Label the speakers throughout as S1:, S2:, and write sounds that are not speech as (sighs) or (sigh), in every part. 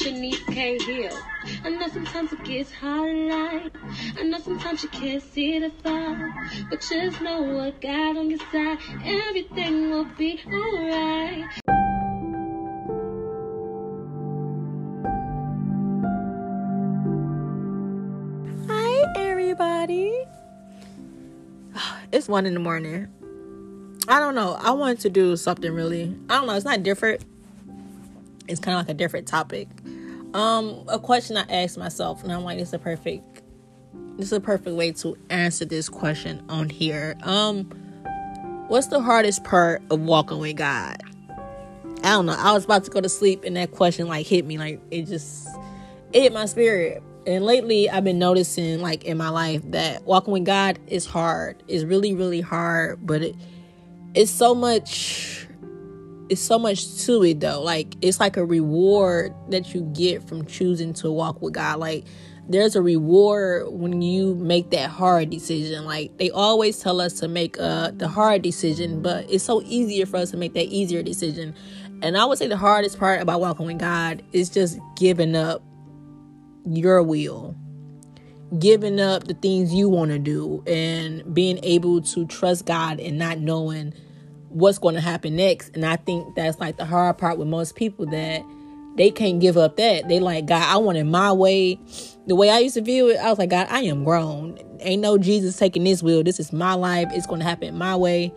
S1: Shanice K. Hill. I know sometimes it gets hard in life. I know sometimes you can't see the far, but just know what God on your side. Everything will be alright.
S2: Hi, everybody. (sighs) It's one in the morning. I don't know. I wanted to do something really. I don't know. It's not different. It's kind of like a different topic. Um, a question I asked myself, and I'm like, it's a perfect, this is a perfect way to answer this question on here. Um, what's the hardest part of walking with God? I don't know. I was about to go to sleep, and that question like hit me. Like it just it hit my spirit. And lately, I've been noticing, like in my life, that walking with God is hard. It's really, really hard. But it, it's so much. It's so much to it, though. Like it's like a reward that you get from choosing to walk with God. Like there's a reward when you make that hard decision. Like they always tell us to make uh the hard decision, but it's so easier for us to make that easier decision. And I would say the hardest part about walking with God is just giving up your will, giving up the things you want to do, and being able to trust God and not knowing what's going to happen next. And I think that's like the hard part with most people that they can't give up that. They like, God, I want it my way. The way I used to view it, I was like, God, I am grown. Ain't no Jesus taking this will. This is my life. It's going to happen my way.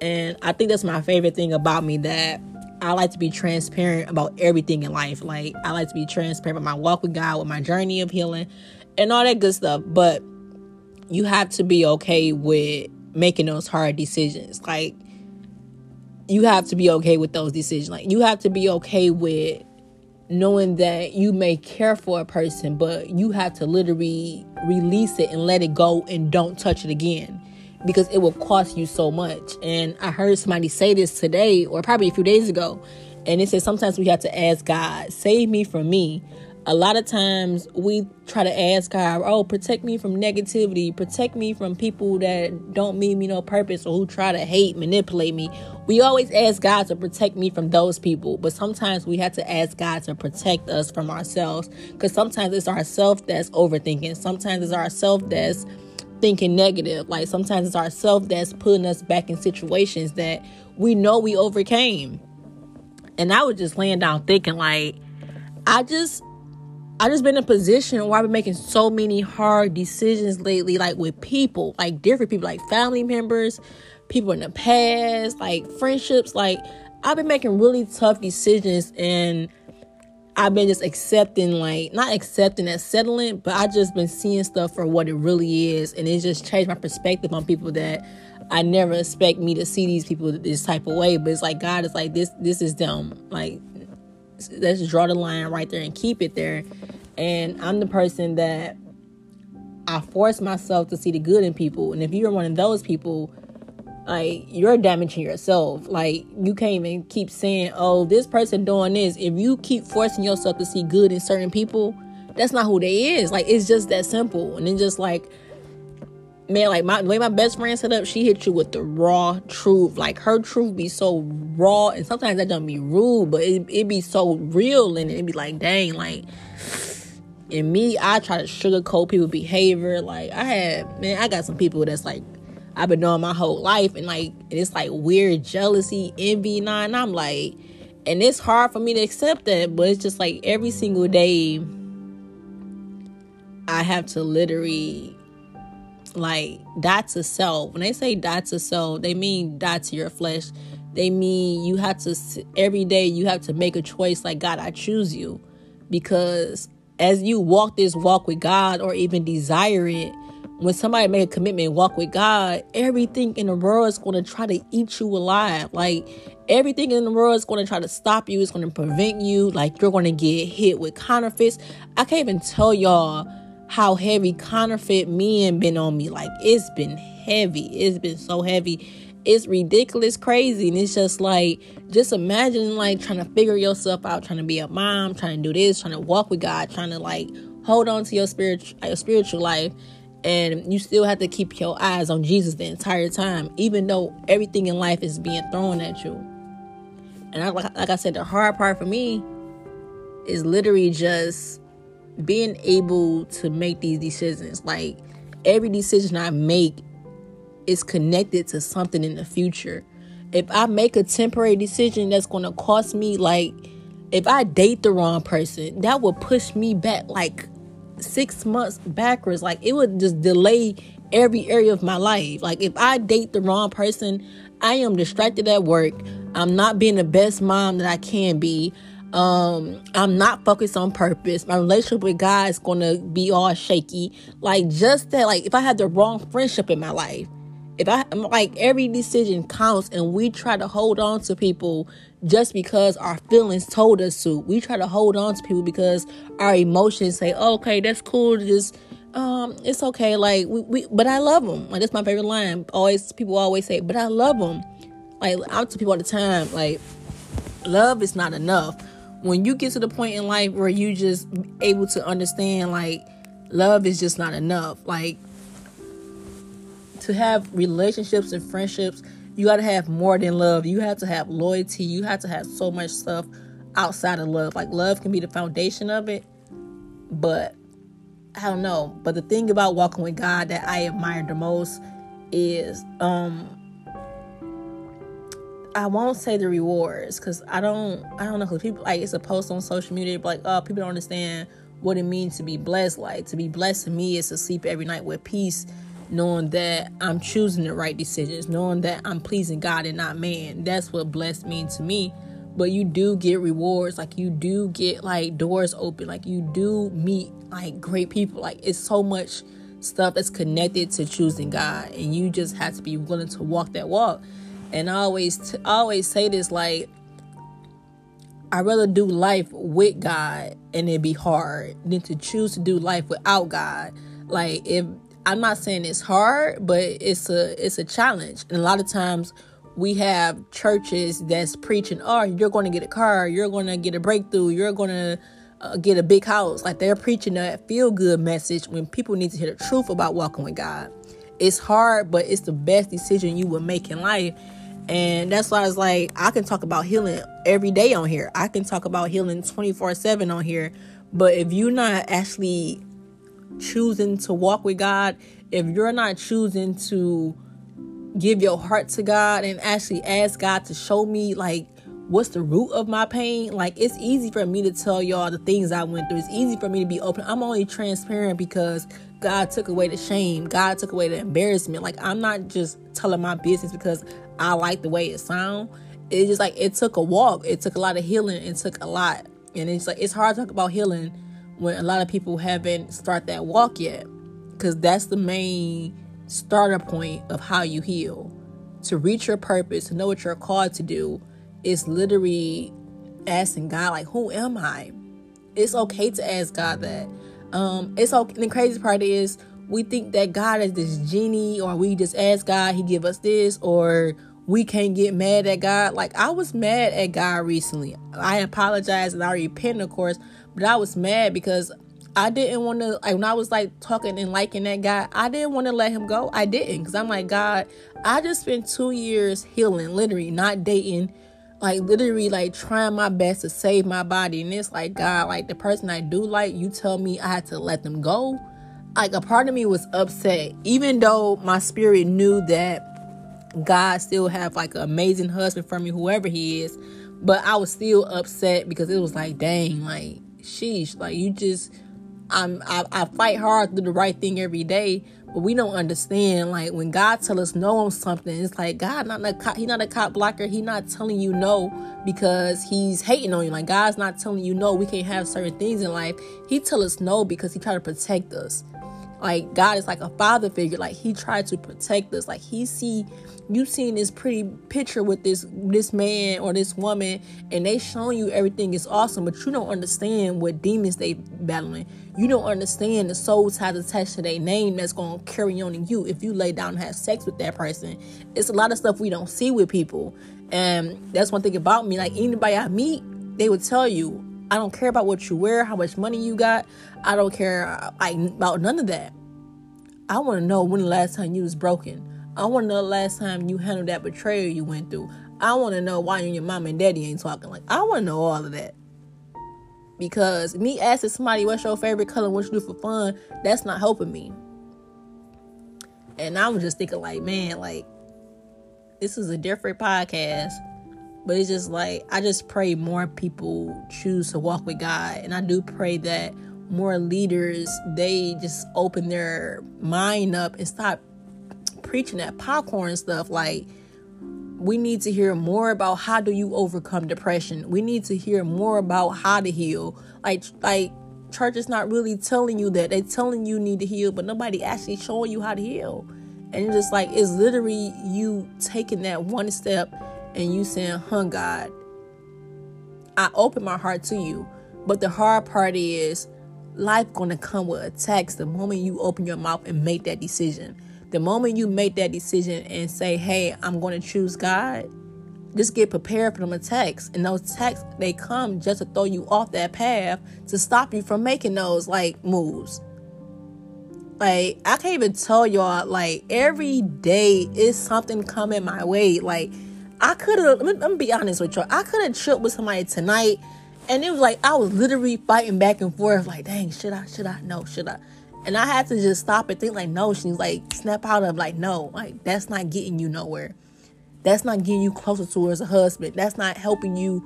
S2: And I think that's my favorite thing about me that I like to be transparent about everything in life. Like I like to be transparent with my walk with God, with my journey of healing, and all that good stuff. But you have to be okay with making those hard decisions. Like you have to be okay with those decisions. Like you have to be okay with knowing that you may care for a person, but you have to literally release it and let it go and don't touch it again because it will cost you so much. And I heard somebody say this today or probably a few days ago, and it said sometimes we have to ask God, save me from me. A lot of times we try to ask God, oh, protect me from negativity, protect me from people that don't mean me no purpose or who try to hate, manipulate me. We always ask God to protect me from those people, but sometimes we have to ask God to protect us from ourselves because sometimes it's ourself that's overthinking, sometimes it's ourself that's thinking negative. Like sometimes it's ourselves that's putting us back in situations that we know we overcame. And I was just laying down thinking, like, I just I just been in a position where I've been making so many hard decisions lately, like with people, like different people, like family members, people in the past, like friendships. Like I've been making really tough decisions and I've been just accepting, like, not accepting and settling, but I just been seeing stuff for what it really is. And it just changed my perspective on people that I never expect me to see these people this type of way. But it's like, God is like, this, this is dumb. Like, let's draw the line right there and keep it there. And I'm the person that I force myself to see the good in people. And if you're one of those people, like you're damaging yourself. Like you can't even keep saying, "Oh, this person doing this." If you keep forcing yourself to see good in certain people, that's not who they is. Like it's just that simple. And then just like man, like my the way my best friend set up, she hit you with the raw truth. Like her truth be so raw, and sometimes that don't be rude, but it it be so real, and it be like, dang, like. And me, I try to sugarcoat people' behavior. Like I had, man, I got some people that's like I've been knowing my whole life, and like it's like weird jealousy, envy, and I'm like, and it's hard for me to accept that, but it's just like every single day, I have to literally like die to self. When they say die to self, they mean die to your flesh. They mean you have to every day you have to make a choice like God, I choose you. Because as you walk this walk with God or even desire it, when somebody make a commitment walk with God, everything in the world is going to try to eat you alive. Like everything in the world is going to try to stop you. It's going to prevent you. Like you're going to get hit with counterfeits. I can't even tell y'all how heavy counterfeit men been on me. Like it's been heavy. It's been so heavy. It's ridiculous, crazy, and it's just like just imagine like trying to figure yourself out, trying to be a mom, trying to do this, trying to walk with God, trying to like hold on to your spiritual your spiritual life, and you still have to keep your eyes on Jesus the entire time, even though everything in life is being thrown at you. And I, like, like I said, the hard part for me is literally just being able to make these decisions. Like every decision I make is connected to something in the future. If I make a temporary decision that's going to cost me, like, if I date the wrong person, that will push me back like six months backwards. Like, it would just delay every area of my life. Like, if I date the wrong person, I am distracted at work. I'm not being the best mom that I can be um i'm not focused on purpose. My relationship with god is gonna be all shaky. Like just that like if i had the wrong friendship in my life if i like every decision counts and we try to hold on to people just because our feelings told us to. We try to hold on to people because our emotions say oh, okay that's cool just um it's okay. Like we, we but i love them like that's my favorite line. Always people always say but i love them like i'm to people all the time like love is not enough when you get to the point in life where you just able to understand like love is just not enough. Like to have relationships and friendships you got to have more than love. You have to have loyalty. You have to have so much stuff outside of love. Like love can be the foundation of it but i don't know. But the thing about walking with god that i admire the most is um I won't say the rewards because I don't I don't know because people like it's a post on social media like oh people don't understand what it means to be blessed. Like to be blessed to me is to sleep every night with peace knowing that I'm choosing the right decisions knowing that I'm pleasing God and not man. That's what blessed means to me. But you do get rewards. Like you do get like doors open. Like you do meet like great people. Like it's so much stuff that's connected to choosing God and you just have to be willing to walk that walk and I always always say this like I rather do life with God and it be hard than to choose to do life without God. Like if I'm not saying it's hard, but it's a it's a challenge. And a lot of times we have churches that's preaching, "Oh, you're going to get a car, you're going to get a breakthrough, you're going to uh, get a big house." Like they're preaching that feel good message when people need to hear the truth about walking with God. It's hard, but it's the best decision you will make in life and that's why I was like, I can talk about healing every day on here. I can talk about healing 24 7 on here. But if you're not actually choosing to walk with God, if you're not choosing to give your heart to God and actually ask God to show me, like, what's the root of my pain, like, it's easy for me to tell y'all the things I went through. It's easy for me to be open. I'm only transparent because God took away the shame, God took away the embarrassment. Like, I'm not just telling my business because I like the way it sounds. It's just like it took a walk. It took a lot of healing. It took a lot, and it's like it's hard to talk about healing when a lot of people haven't start that walk yet, because that's the main starter point of how you heal. To reach your purpose, to know what you're called to do, is literally asking God, like, who am I? It's okay to ask God that. Um, it's okay. The crazy part is we think that God is this genie, or we just ask God, He give us this, or we can't get mad at God. Like I was mad at God recently. I apologize and I repent, of course, but I was mad because I didn't want to. Like when I was like talking and liking that guy, I didn't want to let him go. I didn't because I'm like God. I just spent two years healing, literally not dating, like literally like trying my best to save my body, and it's like God, like the person I do like, you tell me I had to let them go. Like a part of me was upset, even though my spirit knew that God still have like an amazing husband for me, whoever he is. But I was still upset because it was like, dang, like, sheesh, like you just, I'm, I, I fight hard to do the right thing every day, but we don't understand. Like when God tell us no on something, it's like God not a cop, he not a cop blocker. He not telling you no because he's hating on you. Like God's not telling you no. We can't have certain things in life. He tell us no because he try to protect us. Like God is like a father figure. Like He tried to protect us. Like He see you seen this pretty picture with this this man or this woman, and they showing you everything is awesome, but you don't understand what demons they battling. You don't understand the soul ties attached to their name that's gonna carry on in you if you lay down and have sex with that person. It's a lot of stuff we don't see with people, and that's one thing about me. Like anybody I meet, they would tell you I don't care about what you wear, how much money you got. I don't care uh, like, about none of that. I want to know when the last time you was broken. I want to know the last time you handled that betrayal you went through. I want to know why your mom and daddy ain't talking. Like, I want to know all of that. Because me asking somebody what's your favorite color, what you do for fun, that's not helping me. And I was just thinking, like, man, like, this is a different podcast but it's just like I just pray more people choose to walk with God, and I do pray that more leaders they just open their mind up and stop preaching that popcorn stuff. Like we need to hear more about how do you overcome depression. We need to hear more about how to heal. Like like church is not really telling you that. They're telling you need to heal, but nobody actually showing you how to heal. And just like it's literally you taking that one step and you saying, huh, God, I open my heart to you. But the hard part is life gonna come with attacks the moment you open your mouth and make that decision. The moment you make that decision and say, hey, I'm gonna choose God, just get prepared for them attacks. And those attacks, they come just to throw you off that path to stop you from making those like moves. Like I can't even tell y'all, like every day is something coming my way. Like I could have, let, let me be honest with y'all, I could have tripped with somebody tonight, and it was like I was literally fighting back and forth, like, dang, should I, should I, no, should I? And I had to just stop and think, like, no, she's like, snap out of, like, no, like, that's not getting you nowhere. That's not getting you closer towards a husband. That's not helping you,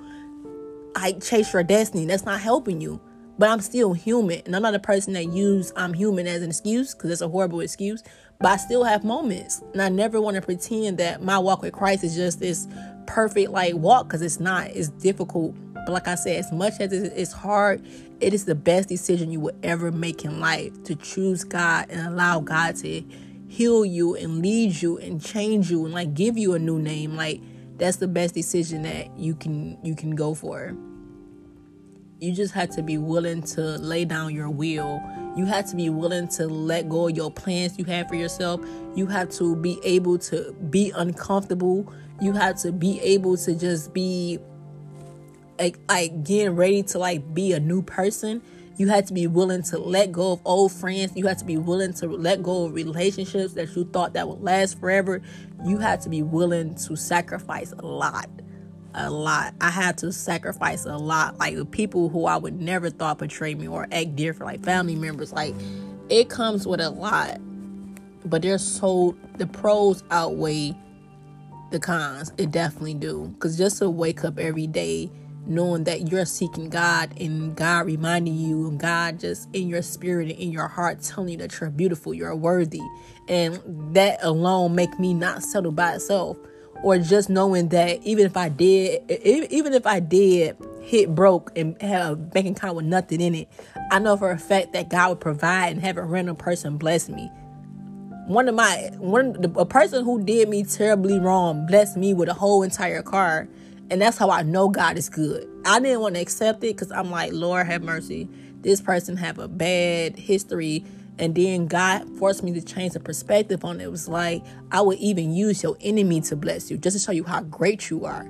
S2: like, chase your destiny. That's not helping you. But I'm still human, and I'm not a person that use I'm human as an excuse because it's a horrible excuse. But I still have moments. And I never want to pretend that my walk with Christ is just this perfect like walk because it's not. It's difficult. But like I said, as much as it's hard, it is the best decision you will ever make in life to choose God and allow God to heal you and lead you and change you and like give you a new name. Like that's the best decision that you can you can go for. You just have to be willing to lay down your will you have to be willing to let go of your plans you have for yourself. You have to be able to be uncomfortable. You have to be able to just be like, like getting ready to like be a new person. You have to be willing to let go of old friends. You have to be willing to let go of relationships that you thought that would last forever. You have to be willing to sacrifice a lot a lot. I had to sacrifice a lot. Like people who I would never thought betray me or act different, like family members. Like it comes with a lot. But there's so the pros outweigh the cons. It definitely do. Cause just to wake up every day knowing that you're seeking God and God reminding you and God just in your spirit and in your heart telling you that you're beautiful, you're worthy. And that alone make me not settle by itself or just knowing that even if I did, even if I did hit broke and have a bank account with nothing in it, I know for a fact that God would provide and have a random person bless me. One of my one a person who did me terribly wrong blessed me with a whole entire car, and that's how I know God is good. I didn't want to accept it because I'm like, Lord have mercy. This person have a bad history and then God forced me to change the perspective on it. It was like, I would even use your enemy to bless you just to show you how great you are.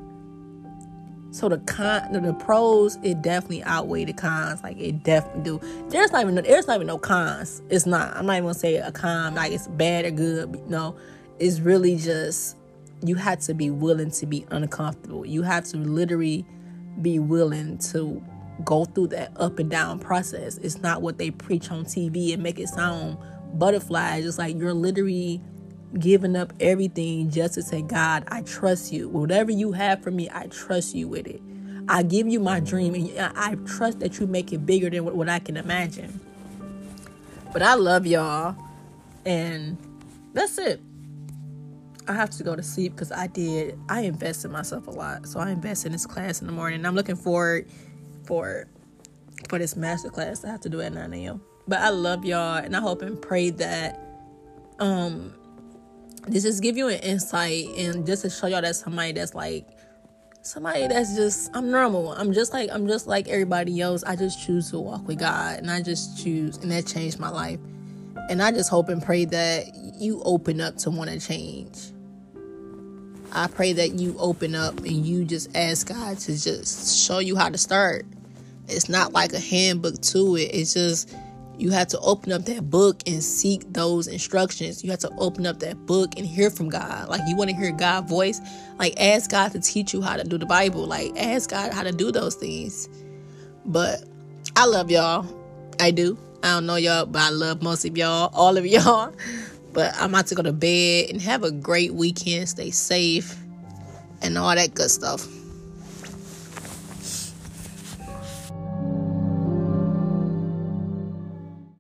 S2: So the con, the, the pros, it definitely outweigh the cons. Like it definitely do. There's not even no, there's not even no cons. It's not. I'm not even gonna say a con like it's bad or good. No, it's really just you have to be willing to be uncomfortable. You have to literally be willing to go through that up and down process. It's not what they preach on TV and make it sound butterflies. It's like you're literally giving up everything just to say, God, I trust you. Whatever you have for me, I trust you with it. I give you my dream and I trust that you make it bigger than what I can imagine. But I love y'all. And that's it. I have to go to sleep because I did. I invest in myself a lot. So I invest in this class in the morning. I'm looking forward for for this master class I have to do at 9 a.m. But I love y'all and I hope and pray that um this just give you an insight and just to show y'all that somebody that's like somebody that's just I'm normal. I'm just like I'm just like everybody else. I just choose to walk with God and I just choose and that changed my life. And I just hope and pray that you open up to want to change. I pray that you open up and you just ask God to just show you how to start. It's not like a handbook to it. It's just you have to open up that book and seek those instructions. You have to open up that book and hear from God. Like you want to hear God's voice, like ask God to teach you how to do the Bible. Like ask God how to do those things. But I love y'all. I do. I don't know y'all, but I love most of y'all, all of y'all. But I'm about to go to bed and have a great weekend. Stay safe and all that good stuff.